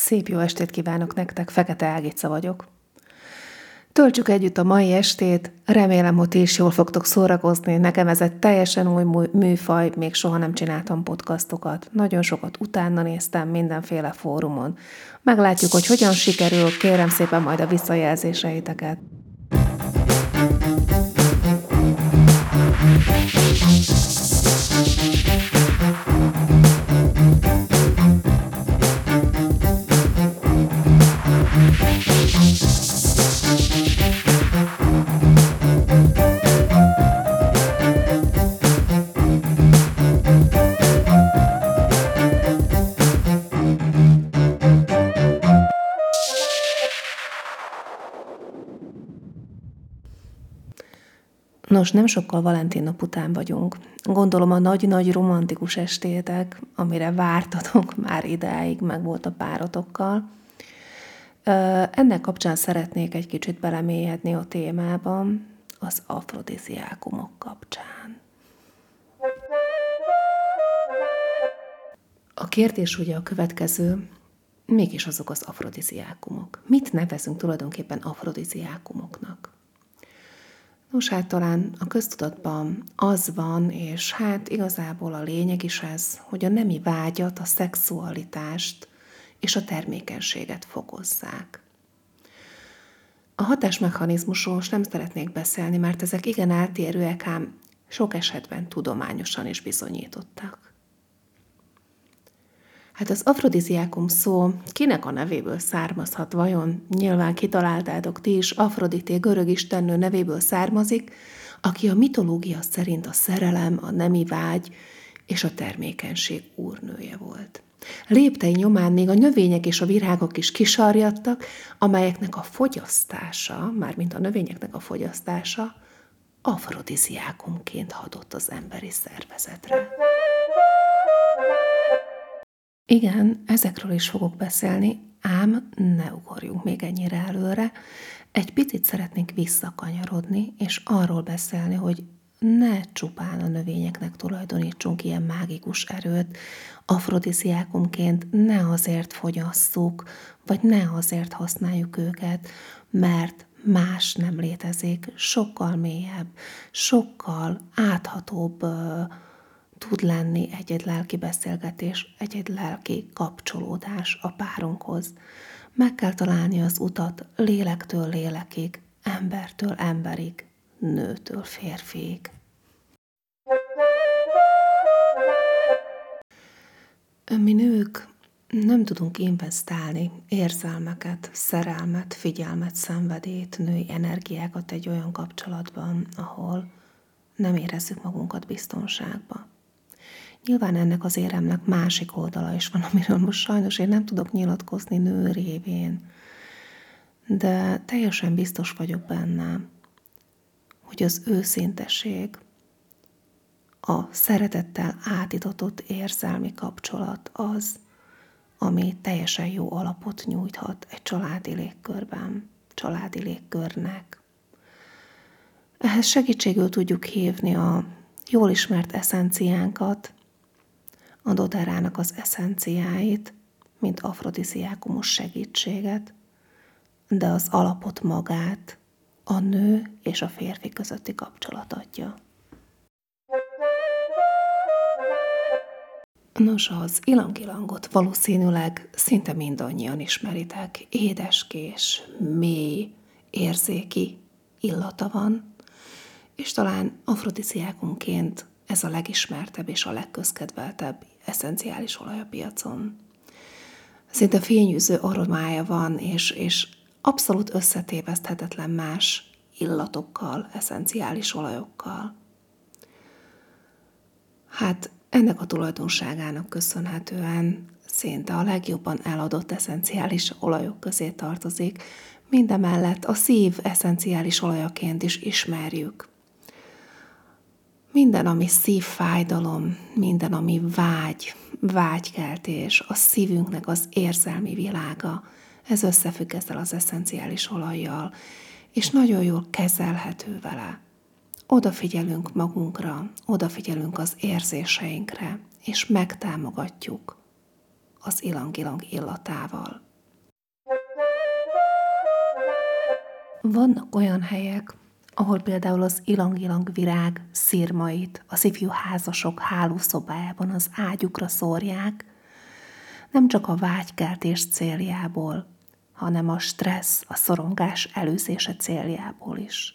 Szép jó estét kívánok nektek, Fekete Ágica vagyok. Töltsük együtt a mai estét, remélem, hogy ti is jól fogtok szórakozni. Nekem ez egy teljesen új műfaj, még soha nem csináltam podcastokat. Nagyon sokat utána néztem mindenféle fórumon. Meglátjuk, hogy hogyan sikerül, kérem szépen majd a visszajelzéseiteket. Nos, nem sokkal Valentin nap után vagyunk. Gondolom a nagy-nagy romantikus estétek, amire vártatok már idáig, meg volt a párotokkal. Ennek kapcsán szeretnék egy kicsit belemélyedni a témában, az afrodiziákumok kapcsán. A kérdés ugye a következő, mégis azok az afrodiziákumok. Mit nevezünk tulajdonképpen afrodiziákumoknak? Nos, hát talán a köztudatban az van, és hát igazából a lényeg is ez, hogy a nemi vágyat, a szexualitást és a termékenységet fokozzák. A hatásmechanizmusról most nem szeretnék beszélni, mert ezek igen eltérőek, ám sok esetben tudományosan is bizonyítottak. Hát az afrodiziákum szó kinek a nevéből származhat vajon? Nyilván kitaláltátok ti is, Afrodité görög istennő nevéből származik, aki a mitológia szerint a szerelem, a nemi vágy és a termékenység úrnője volt. Léptei nyomán még a növények és a virágok is kisarjadtak, amelyeknek a fogyasztása, mármint a növényeknek a fogyasztása, afrodiziákumként hadott az emberi szervezetre. Igen, ezekről is fogok beszélni, ám ne ugorjunk még ennyire előre. Egy picit szeretnénk visszakanyarodni, és arról beszélni, hogy ne csupán a növényeknek tulajdonítsunk ilyen mágikus erőt, afrodisziákumként ne azért fogyasszuk, vagy ne azért használjuk őket, mert más nem létezik, sokkal mélyebb, sokkal áthatóbb tud lenni egy-egy lelki beszélgetés, egy-egy lelki kapcsolódás a párunkhoz. Meg kell találni az utat lélektől lélekig, embertől emberig, nőtől férfiig. Mi nők nem tudunk investálni érzelmeket, szerelmet, figyelmet, szenvedét, női energiákat egy olyan kapcsolatban, ahol nem érezzük magunkat biztonságban. Nyilván ennek az éremnek másik oldala is van, amiről most sajnos én nem tudok nyilatkozni nő révén. De teljesen biztos vagyok benne, hogy az őszinteség, a szeretettel átitatott érzelmi kapcsolat az, ami teljesen jó alapot nyújthat egy családi légkörben, családi légkörnek. Ehhez segítségül tudjuk hívni a jól ismert eszenciánkat, a doterának az eszenciáit, mint afrodisziákumos segítséget, de az alapot magát a nő és a férfi közötti kapcsolat adja. Nos, az ilangilangot valószínűleg szinte mindannyian ismeritek. Édeskés, mély, érzéki illata van, és talán afrodisziákumként ez a legismertebb és a legközkedveltebb eszenciális olaj a piacon. Szinte fényűző aromája van, és, és abszolút összetéveszthetetlen más illatokkal, eszenciális olajokkal. Hát ennek a tulajdonságának köszönhetően szinte a legjobban eladott eszenciális olajok közé tartozik, mindemellett a szív eszenciális olajaként is ismerjük. Minden, ami szívfájdalom, minden, ami vágy, vágykeltés, a szívünknek az érzelmi világa, ez összefügg ezzel az eszenciális olajjal, és nagyon jól kezelhető vele. Odafigyelünk magunkra, odafigyelünk az érzéseinkre, és megtámogatjuk az ilang-ilang illatával. Vannak olyan helyek, ahol például az ilang-ilang virág szírmait a szívjú házasok hálószobájában az ágyukra szórják, nem csak a vágykeltés céljából, hanem a stressz, a szorongás előzése céljából is.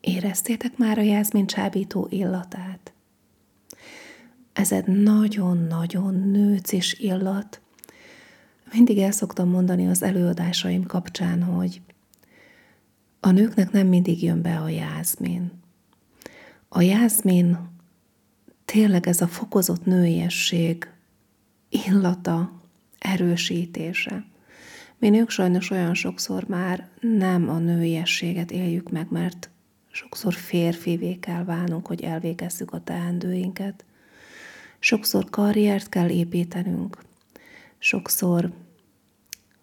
Éreztétek már a jászmin csábító illatát? Ez egy nagyon-nagyon nőcis illat. Mindig el szoktam mondani az előadásaim kapcsán, hogy a nőknek nem mindig jön be a jászmin. A jászmin tényleg ez a fokozott nőiesség illata, erősítése. Mi nők sajnos olyan sokszor már nem a nőiességet éljük meg, mert sokszor férfivé kell válnunk, hogy elvégezzük a teendőinket. Sokszor karriert kell építenünk, sokszor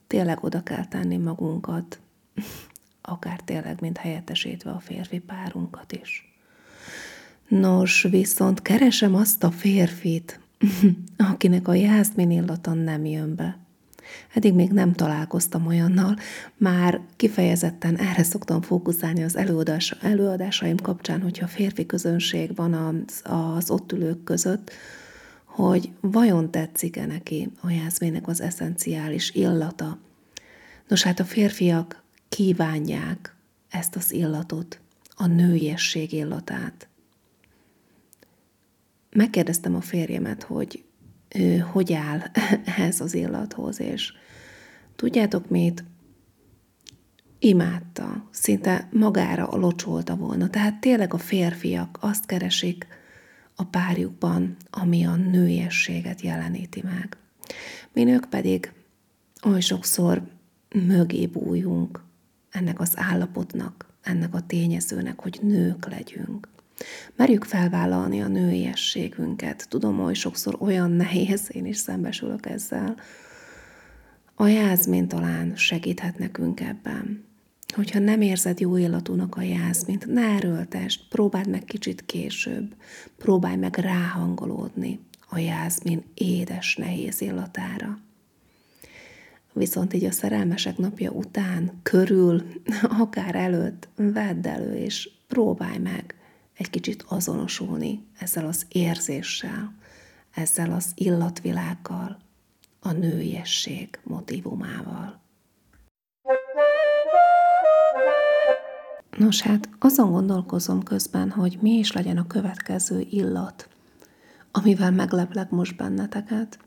tényleg oda kell tenni magunkat, akár tényleg, mint helyettesítve a férfi párunkat is. Nos, viszont keresem azt a férfit, akinek a jászmin illata nem jön be. Eddig még nem találkoztam olyannal, már kifejezetten erre szoktam fókuszálni az előadás, előadásaim kapcsán, hogyha férfi közönség van az, az ott ülők között, hogy vajon tetszik-e neki a jászmének az eszenciális illata. Nos, hát a férfiak kívánják ezt az illatot, a nőiesség illatát. Megkérdeztem a férjemet, hogy ő hogy áll ehhez az illathoz, és tudjátok mit? Imádta, szinte magára locsolta volna. Tehát tényleg a férfiak azt keresik a párjukban, ami a nőiességet jeleníti meg. Mi nők pedig oly sokszor mögé bújunk ennek az állapotnak, ennek a tényezőnek, hogy nők legyünk. Merjük felvállalni a nőiességünket. Tudom, hogy sokszor olyan nehéz, én is szembesülök ezzel. A jázmin talán segíthet nekünk ebben. Hogyha nem érzed jó illatúnak a jázmint, ne erőltest, próbáld meg kicsit később. Próbálj meg ráhangolódni a jázmin édes, nehéz illatára. Viszont így a szerelmesek napja után, körül, akár előtt, vedd elő, és próbálj meg egy kicsit azonosulni ezzel az érzéssel, ezzel az illatvilággal, a nőiesség motivumával. Nos hát, azon gondolkozom közben, hogy mi is legyen a következő illat, amivel megleplek most benneteket,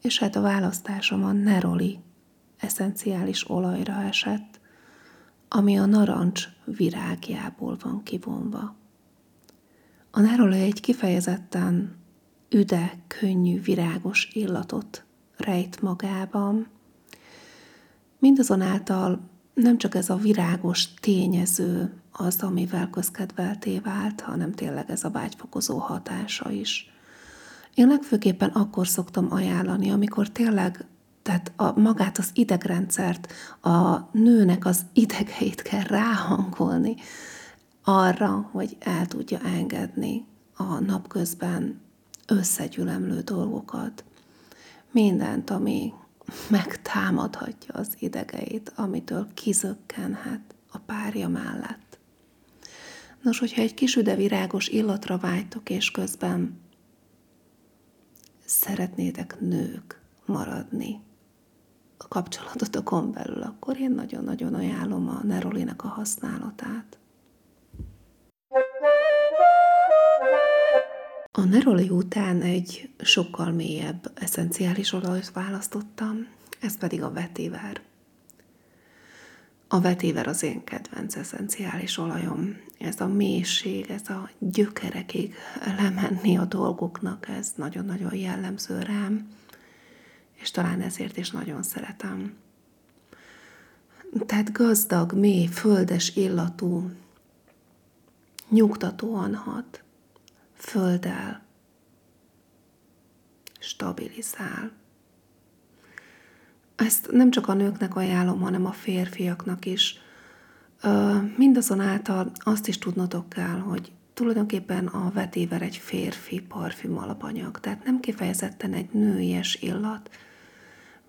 és hát a választásom a neroli eszenciális olajra esett, ami a narancs virágjából van kivonva. A nárolaj egy kifejezetten üde, könnyű, virágos illatot rejt magában. Mindazonáltal nem csak ez a virágos tényező az, amivel közkedvelté vált, hanem tényleg ez a vágyfokozó hatása is. Én legfőképpen akkor szoktam ajánlani, amikor tényleg tehát a, magát az idegrendszert, a nőnek az idegeit kell ráhangolni, arra, hogy el tudja engedni a napközben összegyülemlő dolgokat, mindent, ami megtámadhatja az idegeit, amitől kizökkenhet a párja mellett. Nos, hogyha egy kis üdevirágos illatra vágytok, és közben szeretnétek nők maradni a kapcsolatotokon belül, akkor én nagyon-nagyon ajánlom a Nerolinek a használatát. A neroli után egy sokkal mélyebb eszenciális olajt választottam, ez pedig a vetéver. A vetéver az én kedvenc eszenciális olajom. Ez a mélység, ez a gyökerekig lemenni a dolgoknak, ez nagyon-nagyon jellemző rám, és talán ezért is nagyon szeretem. Tehát gazdag, mély, földes illatú, nyugtatóan hat, földdel stabilizál. Ezt nem csak a nőknek ajánlom, hanem a férfiaknak is. Mindazonáltal azt is tudnotok kell, hogy tulajdonképpen a vetéver egy férfi parfüm alapanyag, tehát nem kifejezetten egy nőies illat,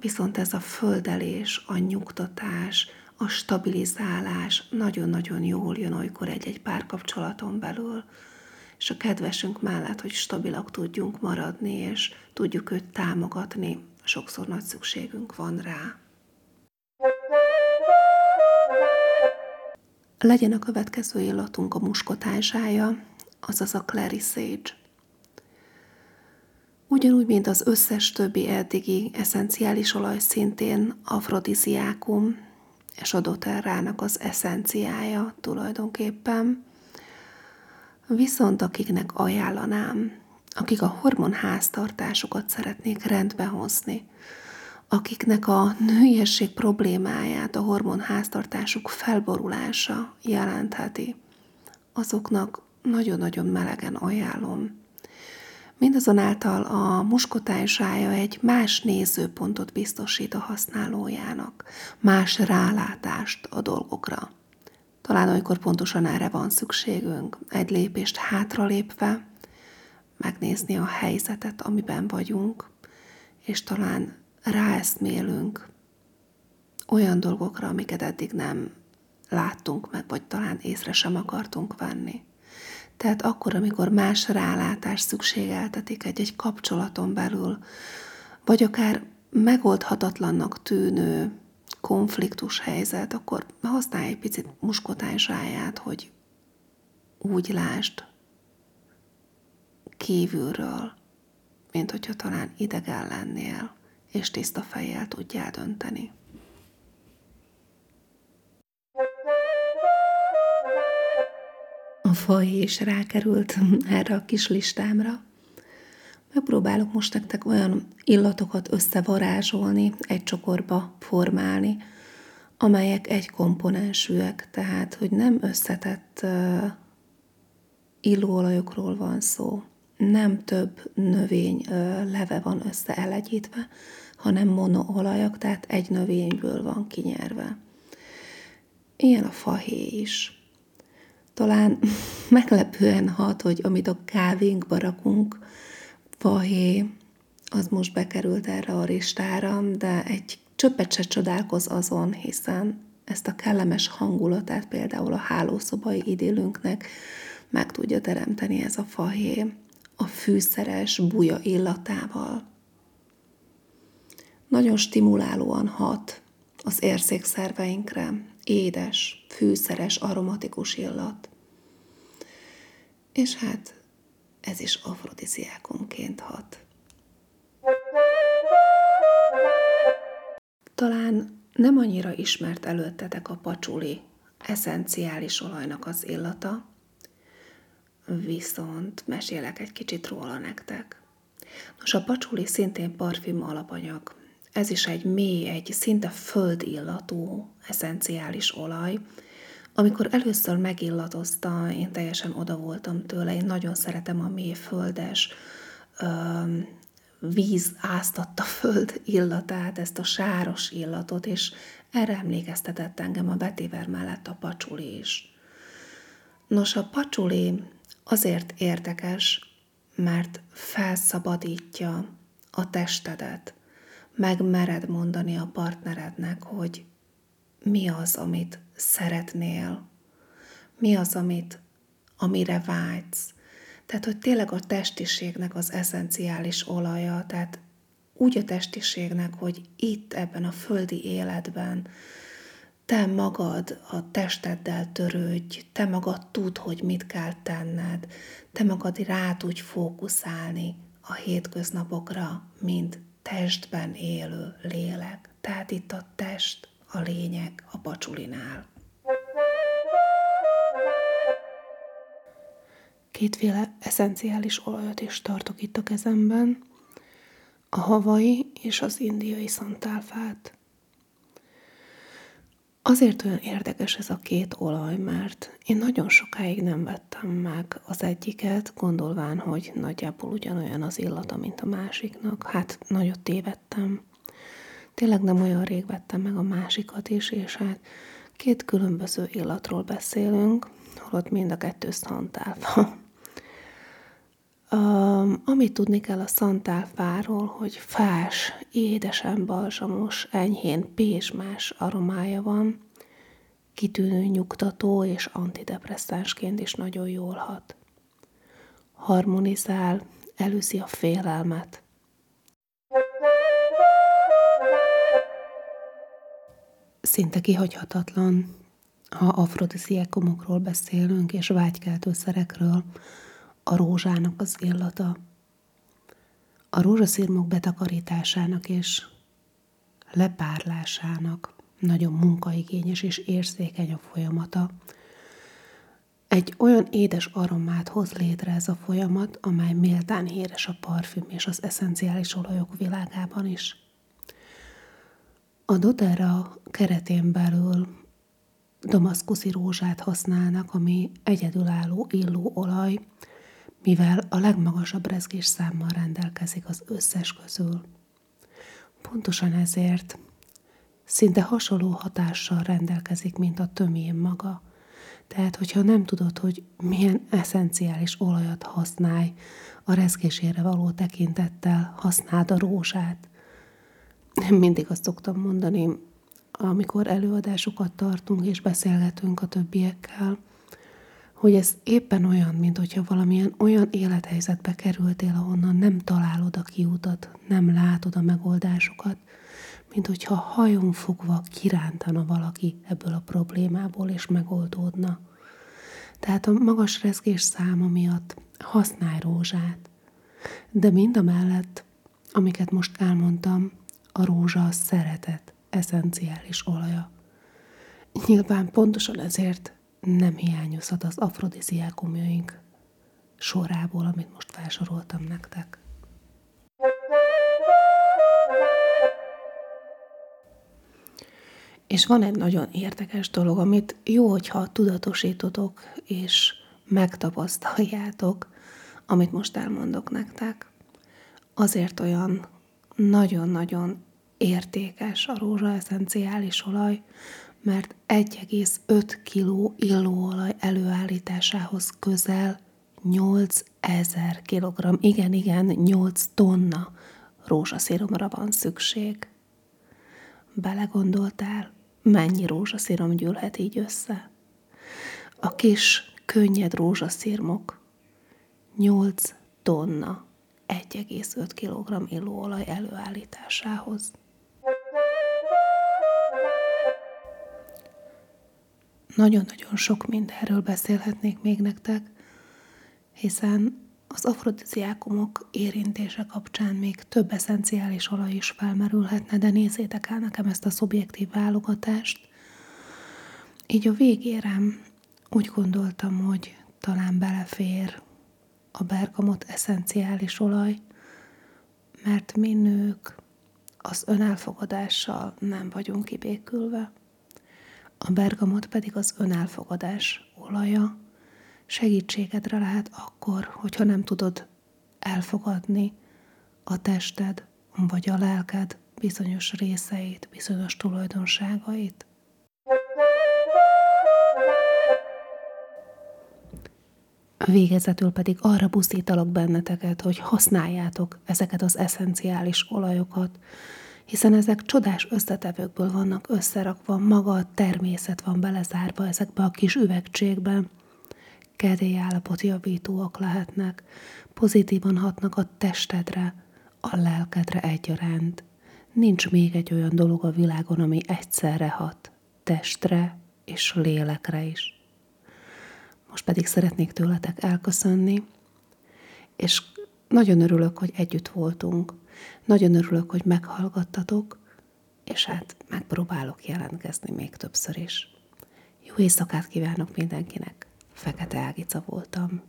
Viszont ez a földelés, a nyugtatás, a stabilizálás nagyon-nagyon jól jön olykor egy-egy párkapcsolaton belül, és a kedvesünk mellett, hogy stabilak tudjunk maradni, és tudjuk őt támogatni, sokszor nagy szükségünk van rá. Legyen a következő illatunk a muskotázsája, azaz a Clary Sage. Ugyanúgy, mint az összes többi eddigi eszenciális olaj szintén afrodiziákum, és adott el rának az eszenciája tulajdonképpen. Viszont akiknek ajánlanám, akik a hormonháztartásukat szeretnék rendbe hozni, akiknek a nőiesség problémáját a hormonháztartásuk felborulása jelentheti, azoknak nagyon-nagyon melegen ajánlom. Mindazonáltal a muskotársája egy más nézőpontot biztosít a használójának, más rálátást a dolgokra. Talán olykor pontosan erre van szükségünk, egy lépést hátralépve, megnézni a helyzetet, amiben vagyunk, és talán ráeszmélünk olyan dolgokra, amiket eddig nem láttunk meg, vagy talán észre sem akartunk venni. Tehát akkor, amikor más rálátás szükségeltetik egy-egy kapcsolaton belül, vagy akár megoldhatatlannak tűnő konfliktus helyzet, akkor használj egy picit muskotányzsáját, hogy úgy lásd kívülről, mint hogyha talán idegen lennél, és tiszta fejjel tudjál dönteni. A faj is rákerült erre a kis listámra. Megpróbálok most nektek olyan illatokat összevarázsolni, egy csokorba formálni, amelyek egy komponensűek, tehát hogy nem összetett uh, illóolajokról van szó, nem több növény uh, leve van összeelegyítve, hanem monoolajak, tehát egy növényből van kinyerve. Ilyen a fahé is talán meglepően hat, hogy amit a kávénkba rakunk, fahé, az most bekerült erre a listára, de egy csöppet se csodálkoz azon, hiszen ezt a kellemes hangulatát például a hálószobai idillünknek meg tudja teremteni ez a fahé a fűszeres buja illatával. Nagyon stimulálóan hat az érzékszerveinkre, édes, fűszeres, aromatikus illat. És hát ez is afrodiziákumként hat. Talán nem annyira ismert előttetek a pacsuli eszenciális olajnak az illata, viszont mesélek egy kicsit róla nektek. Nos, a pacsuli szintén parfüm alapanyag, ez is egy mély, egy szinte földillatú eszenciális olaj. Amikor először megillatozta, én teljesen oda voltam tőle, én nagyon szeretem a mély földes, víz áztatta föld illatát, ezt a sáros illatot, és erre emlékeztetett engem a betéver mellett a pacsuli is. Nos, a pacsuli azért érdekes, mert felszabadítja a testedet, megmered mondani a partnerednek, hogy mi az, amit szeretnél, mi az, amit, amire vágysz. Tehát, hogy tényleg a testiségnek az eszenciális olaja, tehát úgy a testiségnek, hogy itt ebben a földi életben te magad a testeddel törődj, te magad tud, hogy mit kell tenned, te magad rá tudj fókuszálni a hétköznapokra, mint testben élő lélek. Tehát itt a test a lényeg a pacsulinál. Kétféle eszenciális olajat is tartok itt a kezemben, a havai és az indiai szantálfát. Azért olyan érdekes ez a két olaj, mert én nagyon sokáig nem vettem meg az egyiket, gondolván, hogy nagyjából ugyanolyan az illata, mint a másiknak. Hát nagyot tévedtem. Tényleg nem olyan rég vettem meg a másikat is, és hát két különböző illatról beszélünk, holott mind a kettő szantálfa. Um, amit tudni kell a szantálfáról, hogy fás, édesen balzsamos, enyhén pésmás aromája van, kitűnő nyugtató és antidepresszánsként is nagyon jól hat. Harmonizál, előzi a félelmet. Szinte kihagyhatatlan, ha afrodisziákumokról beszélünk és vágykeltőszerekről, a rózsának az illata. A rózsaszírmok betakarításának és lepárlásának nagyon munkaigényes és érzékeny a folyamata. Egy olyan édes aromát hoz létre ez a folyamat, amely méltán híres a parfüm és az eszenciális olajok világában is. A doTERRA keretén belül damaszkuszi rózsát használnak, ami egyedülálló illó olaj, mivel a legmagasabb rezgés számmal rendelkezik az összes közül. Pontosan ezért szinte hasonló hatással rendelkezik, mint a tömén maga. Tehát, hogyha nem tudod, hogy milyen eszenciális olajat használj, a rezgésére való tekintettel használd a rózsát. Mindig azt szoktam mondani, amikor előadásokat tartunk és beszélgetünk a többiekkel, hogy ez éppen olyan, mint hogyha valamilyen olyan élethelyzetbe kerültél, ahonnan nem találod a kiutat, nem látod a megoldásokat, mint hogyha hajon fogva kirántana valaki ebből a problémából, és megoldódna. Tehát a magas rezgés száma miatt használj rózsát. De mind a mellett, amiket most elmondtam, a rózsa a szeretet eszenciális olaja. Nyilván pontosan ezért nem hiányozhat az afrodiziákumjaink sorából, amit most felsoroltam nektek. És van egy nagyon érdekes dolog, amit jó, hogyha tudatosítotok, és megtapasztaljátok, amit most elmondok nektek. Azért olyan nagyon-nagyon értékes a rózsa eszenciális olaj, mert 1,5 kg illóolaj előállításához közel 8000 kg, igen, igen, 8 tonna rózsaszíromra van szükség. Belegondoltál, mennyi rózsaszírom gyűlhet így össze? A kis, könnyed rózsaszírmok 8 tonna 1,5 kg illóolaj előállításához. Nagyon-nagyon sok mindenről beszélhetnék még nektek, hiszen az afrodiziákumok érintése kapcsán még több eszenciális olaj is felmerülhetne, de nézzétek el nekem ezt a szubjektív válogatást. Így a végére úgy gondoltam, hogy talán belefér a bergamot eszenciális olaj, mert mi nők az önelfogadással nem vagyunk kibékülve. A bergamot pedig az önelfogadás olaja, segítségedre lehet akkor, hogyha nem tudod elfogadni a tested vagy a lelked bizonyos részeit, bizonyos tulajdonságait. Végezetül pedig arra buszítalak benneteket, hogy használjátok ezeket az eszenciális olajokat, hiszen ezek csodás összetevőkből vannak összerakva, maga a természet van belezárva ezekbe a kis üvegcségbe. Kedélyállapot javítóak lehetnek, pozitívan hatnak a testedre, a lelkedre egyaránt. Nincs még egy olyan dolog a világon, ami egyszerre hat, testre és lélekre is. Most pedig szeretnék tőletek elköszönni, és nagyon örülök, hogy együtt voltunk. Nagyon örülök, hogy meghallgattatok, és hát megpróbálok jelentkezni még többször is. Jó éjszakát kívánok mindenkinek! Fekete Ágica voltam.